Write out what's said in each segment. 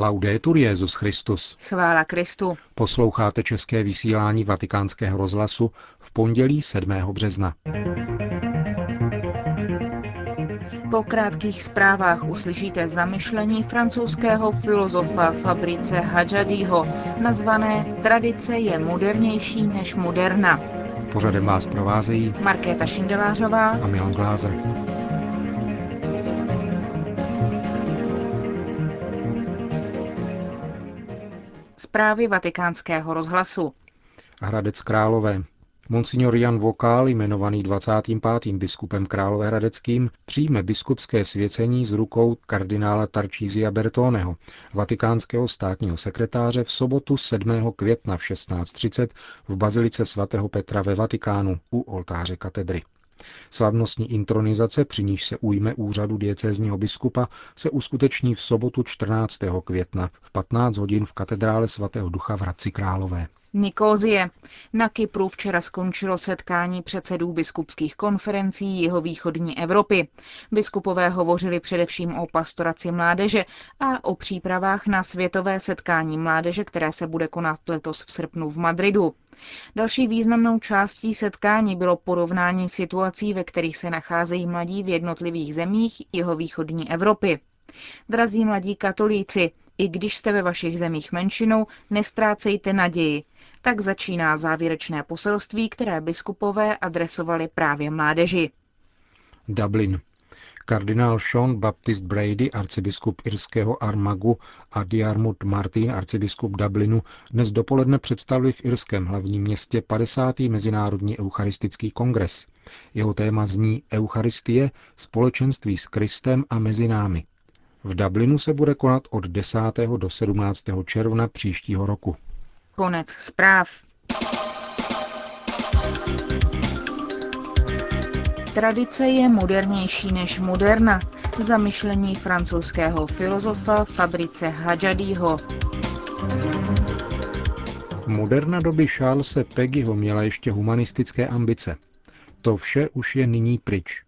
Laudetur Jezus Christus. Chvála Kristu. Posloucháte české vysílání Vatikánského rozhlasu v pondělí 7. března. Po krátkých zprávách uslyšíte zamyšlení francouzského filozofa Fabrice Hadžadího, nazvané Tradice je modernější než moderna. Pořadem vás provázejí Markéta Šindelářová a Milan Glázer. Zprávy vatikánského rozhlasu. Hradec Králové. Monsignor Jan Vokál, jmenovaný 25. biskupem Královéhradeckým, přijme biskupské svěcení z rukou kardinála Tarčízia Bertoneho, vatikánského státního sekretáře v sobotu 7. května v 16.30 v bazilice svatého Petra ve Vatikánu u oltáře katedry. Slavnostní intronizace, při níž se ujme úřadu diecézního biskupa, se uskuteční v sobotu 14. května v 15 hodin v katedrále svatého Ducha v Hradci Králové. Nikózie. Na Kypru včera skončilo setkání předsedů biskupských konferencí jeho východní Evropy. Biskupové hovořili především o pastoraci mládeže a o přípravách na světové setkání mládeže, které se bude konat letos v srpnu v Madridu. Další významnou částí setkání bylo porovnání situací, ve kterých se nacházejí mladí v jednotlivých zemích jeho východní Evropy. Drazí mladí katolíci, i když jste ve vašich zemích menšinou, nestrácejte naději. Tak začíná závěrečné poselství, které biskupové adresovali právě mládeži. Dublin. Kardinál Sean Baptist Brady, arcibiskup irského Armagu a Diarmut Martin, arcibiskup Dublinu, dnes dopoledne představili v irském hlavním městě 50. Mezinárodní eucharistický kongres. Jeho téma zní Eucharistie, společenství s Kristem a mezi námi. V Dublinu se bude konat od 10. do 17. června příštího roku. Konec zpráv. Tradice je modernější než moderna. Zamyšlení francouzského filozofa Fabrice Hadžadího. Moderna doby Charlesa Peggyho měla ještě humanistické ambice. To vše už je nyní pryč.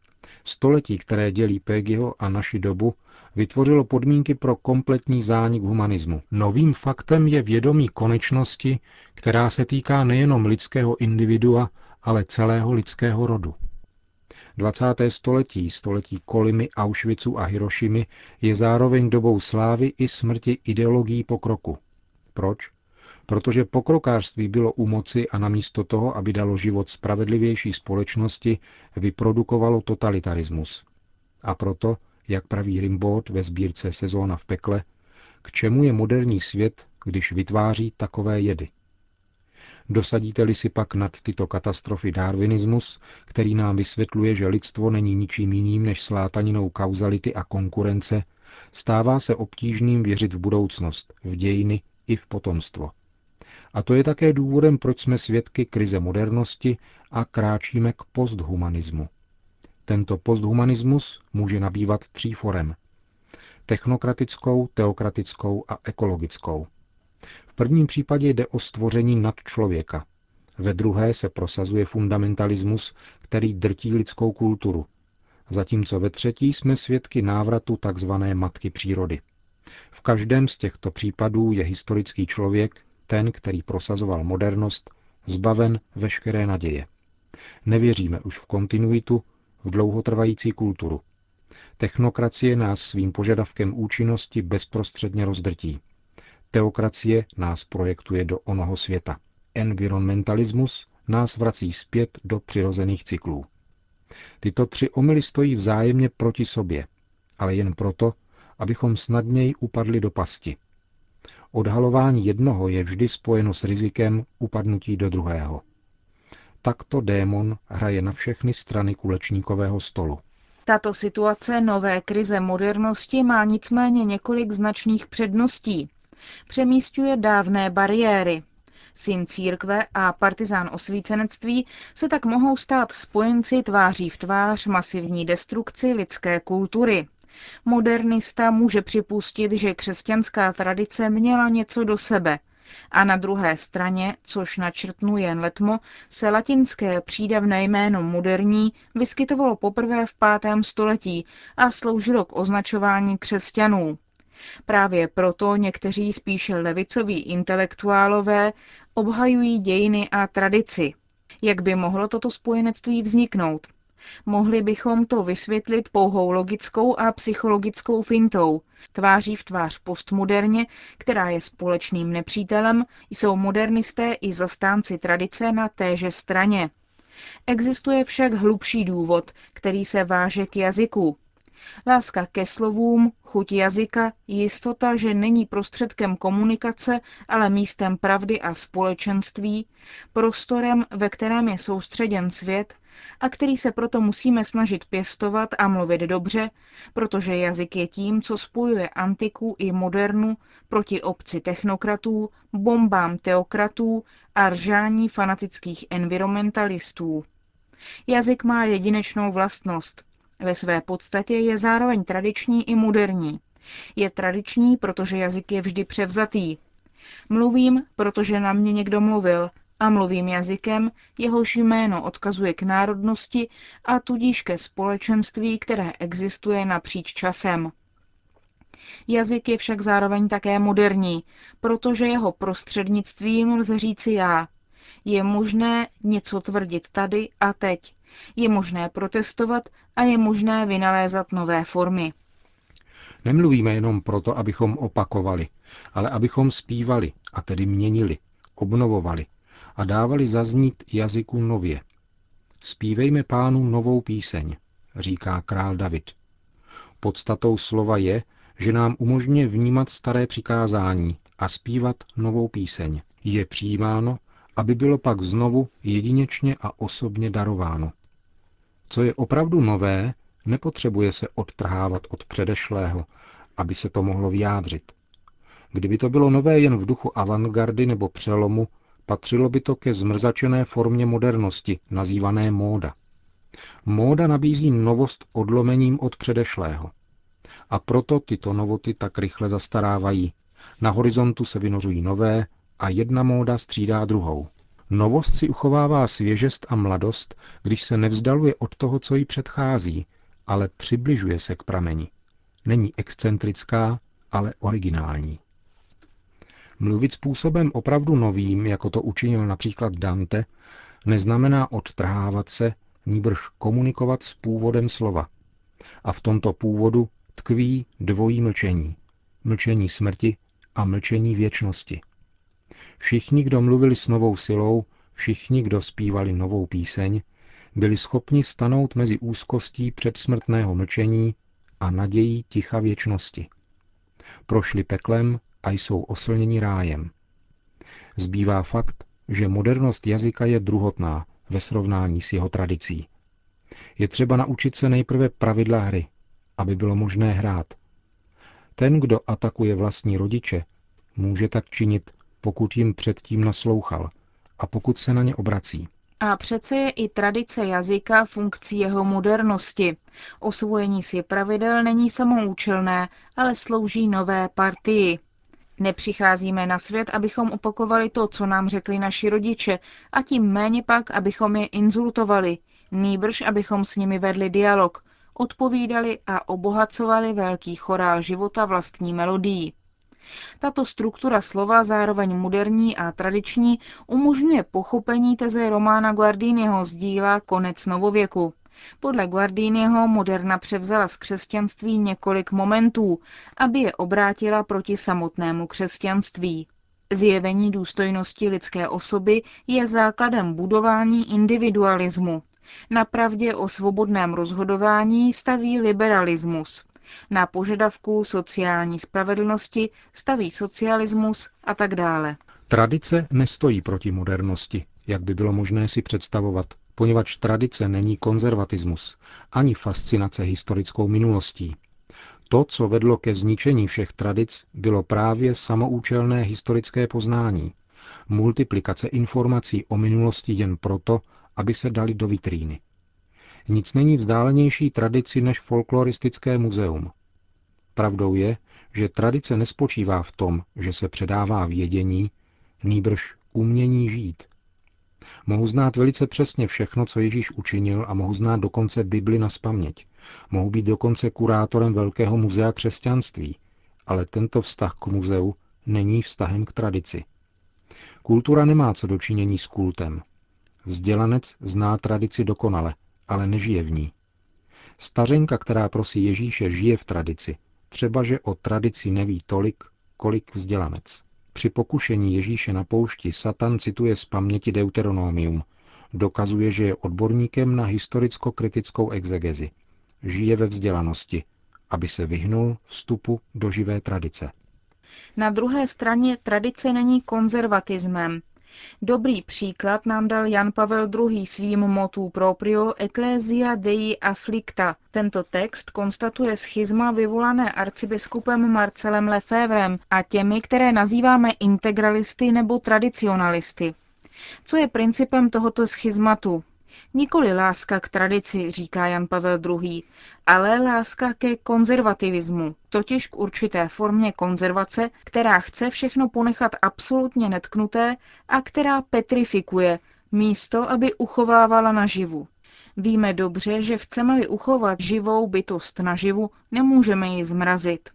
Století, které dělí Peggyho a naši dobu, vytvořilo podmínky pro kompletní zánik humanismu. Novým faktem je vědomí konečnosti, která se týká nejenom lidského individua, ale celého lidského rodu. 20. století, století Kolimy, Auschwitzu a Hirošimy, je zároveň dobou slávy i smrti ideologií pokroku. Proč? Protože pokrokářství bylo u moci a namísto toho, aby dalo život spravedlivější společnosti, vyprodukovalo totalitarismus. A proto, jak praví Rimbaud ve sbírce Sezóna v pekle, k čemu je moderní svět, když vytváří takové jedy. Dosadíte-li si pak nad tyto katastrofy darwinismus, který nám vysvětluje, že lidstvo není ničím jiným než slátaninou kauzality a konkurence, stává se obtížným věřit v budoucnost, v dějiny i v potomstvo. A to je také důvodem, proč jsme svědky krize modernosti a kráčíme k posthumanismu. Tento posthumanismus může nabývat tří forem. Technokratickou, teokratickou a ekologickou. V prvním případě jde o stvoření nad člověka. Ve druhé se prosazuje fundamentalismus, který drtí lidskou kulturu. Zatímco ve třetí jsme svědky návratu tzv. matky přírody. V každém z těchto případů je historický člověk, ten, který prosazoval modernost, zbaven veškeré naděje. Nevěříme už v kontinuitu, v dlouhotrvající kulturu. Technokracie nás svým požadavkem účinnosti bezprostředně rozdrtí. Teokracie nás projektuje do onoho světa. Environmentalismus nás vrací zpět do přirozených cyklů. Tyto tři omily stojí vzájemně proti sobě, ale jen proto, abychom snadněji upadli do pasti. Odhalování jednoho je vždy spojeno s rizikem upadnutí do druhého. Takto démon hraje na všechny strany kulečníkového stolu. Tato situace nové krize modernosti má nicméně několik značných předností. Přemístuje dávné bariéry. Syn církve a partizán osvícenectví se tak mohou stát spojenci tváří v tvář masivní destrukci lidské kultury. Modernista může připustit, že křesťanská tradice měla něco do sebe – a na druhé straně, což načrtnu jen letmo, se latinské přídavné jméno moderní vyskytovalo poprvé v pátém století a sloužilo k označování křesťanů. Právě proto někteří spíše levicoví intelektuálové obhajují dějiny a tradici. Jak by mohlo toto spojenectví vzniknout? Mohli bychom to vysvětlit pouhou logickou a psychologickou fintou. Tváří v tvář postmoderně, která je společným nepřítelem, jsou modernisté i zastánci tradice na téže straně. Existuje však hlubší důvod, který se váže k jazyku. Láska ke slovům, chuť jazyka, jistota, že není prostředkem komunikace, ale místem pravdy a společenství, prostorem, ve kterém je soustředěn svět a který se proto musíme snažit pěstovat a mluvit dobře, protože jazyk je tím, co spojuje antiku i modernu proti obci technokratů, bombám teokratů a ržání fanatických environmentalistů. Jazyk má jedinečnou vlastnost. Ve své podstatě je zároveň tradiční i moderní. Je tradiční, protože jazyk je vždy převzatý. Mluvím, protože na mě někdo mluvil, a mluvím jazykem, jehož jméno odkazuje k národnosti a tudíž ke společenství, které existuje napříč časem. Jazyk je však zároveň také moderní, protože jeho prostřednictvím lze říci já. Je možné něco tvrdit tady a teď. Je možné protestovat a je možné vynalézat nové formy. Nemluvíme jenom proto, abychom opakovali, ale abychom zpívali, a tedy měnili, obnovovali a dávali zaznít jazyku nově. Spívejme pánu novou píseň, říká král David. Podstatou slova je, že nám umožňuje vnímat staré přikázání a zpívat novou píseň. Je přijímáno, aby bylo pak znovu jedinečně a osobně darováno. Co je opravdu nové, nepotřebuje se odtrhávat od předešlého, aby se to mohlo vyjádřit. Kdyby to bylo nové jen v duchu avantgardy nebo přelomu, patřilo by to ke zmrzačené formě modernosti, nazývané móda. Móda nabízí novost odlomením od předešlého. A proto tyto novoty tak rychle zastarávají. Na horizontu se vynořují nové a jedna móda střídá druhou. Novost si uchovává svěžest a mladost, když se nevzdaluje od toho, co jí předchází, ale přibližuje se k prameni. Není excentrická, ale originální. Mluvit způsobem opravdu novým, jako to učinil například Dante, neznamená odtrhávat se, níbrž komunikovat s původem slova. A v tomto původu tkví dvojí mlčení. Mlčení smrti a mlčení věčnosti. Všichni, kdo mluvili s novou silou, všichni, kdo zpívali novou píseň, byli schopni stanout mezi úzkostí předsmrtného mlčení a nadějí ticha věčnosti. Prošli peklem a jsou oslněni rájem. Zbývá fakt, že modernost jazyka je druhotná ve srovnání s jeho tradicí. Je třeba naučit se nejprve pravidla hry, aby bylo možné hrát. Ten, kdo atakuje vlastní rodiče, může tak činit, pokud jim předtím naslouchal a pokud se na ně obrací. A přece je i tradice jazyka funkcí jeho modernosti. Osvojení si pravidel není samoučelné, ale slouží nové partii. Nepřicházíme na svět, abychom opakovali to, co nám řekli naši rodiče, a tím méně pak, abychom je insultovali, nýbrž abychom s nimi vedli dialog, odpovídali a obohacovali velký chorál života vlastní melodií. Tato struktura slova, zároveň moderní a tradiční, umožňuje pochopení teze Romána Guardiniho z díla Konec novověku. Podle Guardiniho moderna převzala z křesťanství několik momentů, aby je obrátila proti samotnému křesťanství. Zjevení důstojnosti lidské osoby je základem budování individualismu. Na pravdě o svobodném rozhodování staví liberalismus. Na požadavku sociální spravedlnosti staví socialismus a tak dále. Tradice nestojí proti modernosti, jak by bylo možné si představovat poněvadž tradice není konzervatismus, ani fascinace historickou minulostí. To, co vedlo ke zničení všech tradic, bylo právě samoučelné historické poznání, multiplikace informací o minulosti jen proto, aby se dali do vitríny. Nic není vzdálenější tradici než folkloristické muzeum. Pravdou je, že tradice nespočívá v tom, že se předává vědění, nýbrž umění žít. Mohu znát velice přesně všechno, co Ježíš učinil a mohu znát dokonce Bibli na spaměť. Mohu být dokonce kurátorem Velkého muzea křesťanství. ale tento vztah k muzeu není vztahem k tradici. Kultura nemá co dočinění s kultem. Vzdělanec zná tradici dokonale, ale nežije v ní. Stařenka, která prosí Ježíše, žije v tradici, třeba že o tradici neví tolik, kolik vzdělanec. Při pokušení Ježíše na poušti Satan cituje z paměti Deuteronomium. Dokazuje, že je odborníkem na historicko-kritickou exegezi. Žije ve vzdělanosti, aby se vyhnul vstupu do živé tradice. Na druhé straně tradice není konzervatismem. Dobrý příklad nám dal Jan Pavel II. svým motu proprio Ecclesia Dei Afflicta. Tento text konstatuje schizma vyvolané arcibiskupem Marcelem Lefevrem a těmi, které nazýváme integralisty nebo tradicionalisty. Co je principem tohoto schizmatu? Nikoli láska k tradici, říká Jan Pavel II., ale láska ke konzervativismu, totiž k určité formě konzervace, která chce všechno ponechat absolutně netknuté a která petrifikuje, místo, aby uchovávala naživu. Víme dobře, že chceme-li uchovat živou bytost naživu, nemůžeme ji zmrazit.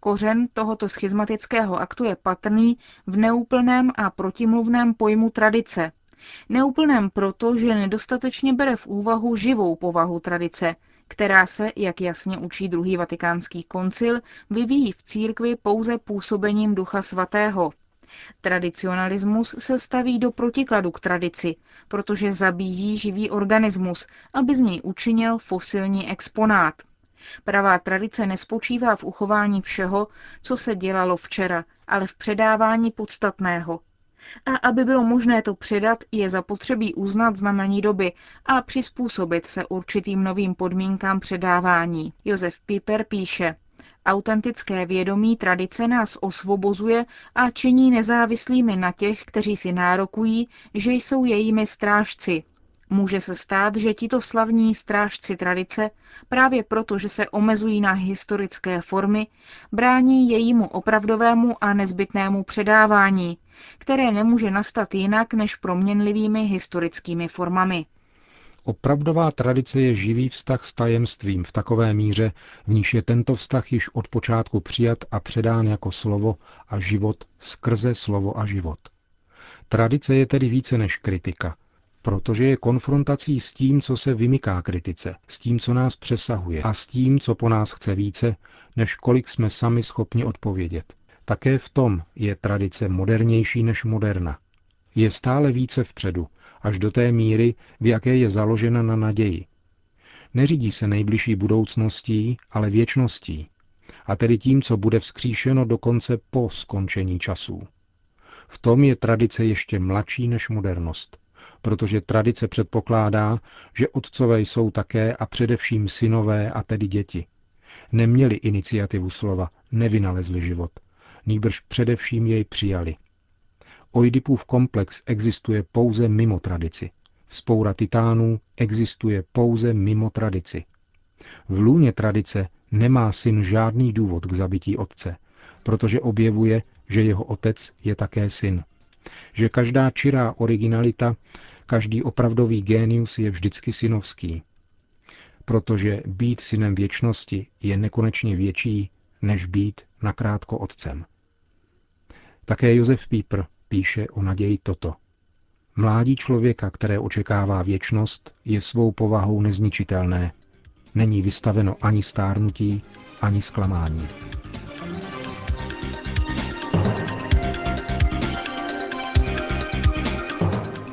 Kořen tohoto schizmatického aktu je patrný v neúplném a protimluvném pojmu tradice – Neúplném proto, že nedostatečně bere v úvahu živou povahu tradice, která se, jak jasně učí druhý vatikánský koncil, vyvíjí v církvi pouze působením Ducha Svatého. Tradicionalismus se staví do protikladu k tradici, protože zabíjí živý organismus, aby z něj učinil fosilní exponát. Pravá tradice nespočívá v uchování všeho, co se dělalo včera, ale v předávání podstatného, a aby bylo možné to předat, je zapotřebí uznat znamení doby a přizpůsobit se určitým novým podmínkám předávání. Josef Piper píše, Autentické vědomí tradice nás osvobozuje a činí nezávislými na těch, kteří si nárokují, že jsou jejími strážci, Může se stát, že tito slavní strážci tradice, právě proto, že se omezují na historické formy, brání jejímu opravdovému a nezbytnému předávání, které nemůže nastat jinak než proměnlivými historickými formami. Opravdová tradice je živý vztah s tajemstvím v takové míře, v níž je tento vztah již od počátku přijat a předán jako slovo a život skrze slovo a život. Tradice je tedy více než kritika, protože je konfrontací s tím, co se vymyká kritice, s tím, co nás přesahuje a s tím, co po nás chce více, než kolik jsme sami schopni odpovědět. Také v tom je tradice modernější než moderna. Je stále více vpředu, až do té míry, v jaké je založena na naději. Neřídí se nejbližší budoucností, ale věčností, a tedy tím, co bude vzkříšeno dokonce po skončení časů. V tom je tradice ještě mladší než modernost protože tradice předpokládá, že otcové jsou také a především synové a tedy děti. Neměli iniciativu slova, nevynalezli život, nýbrž především jej přijali. Oidipův komplex existuje pouze mimo tradici. Vzpoura titánů existuje pouze mimo tradici. V lůně tradice nemá syn žádný důvod k zabití otce, protože objevuje, že jeho otec je také syn. Že každá čirá originalita Každý opravdový génius je vždycky synovský, protože být synem věčnosti je nekonečně větší, než být nakrátko otcem. Také Josef Pípr píše o naději toto. Mládí člověka, které očekává věčnost, je svou povahou nezničitelné. Není vystaveno ani stárnutí, ani zklamání.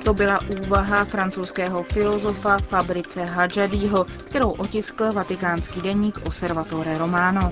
To byla úvaha francouzského filozofa Fabrice Hadžadího, kterou otiskl vatikánský deník Osservatore Romano.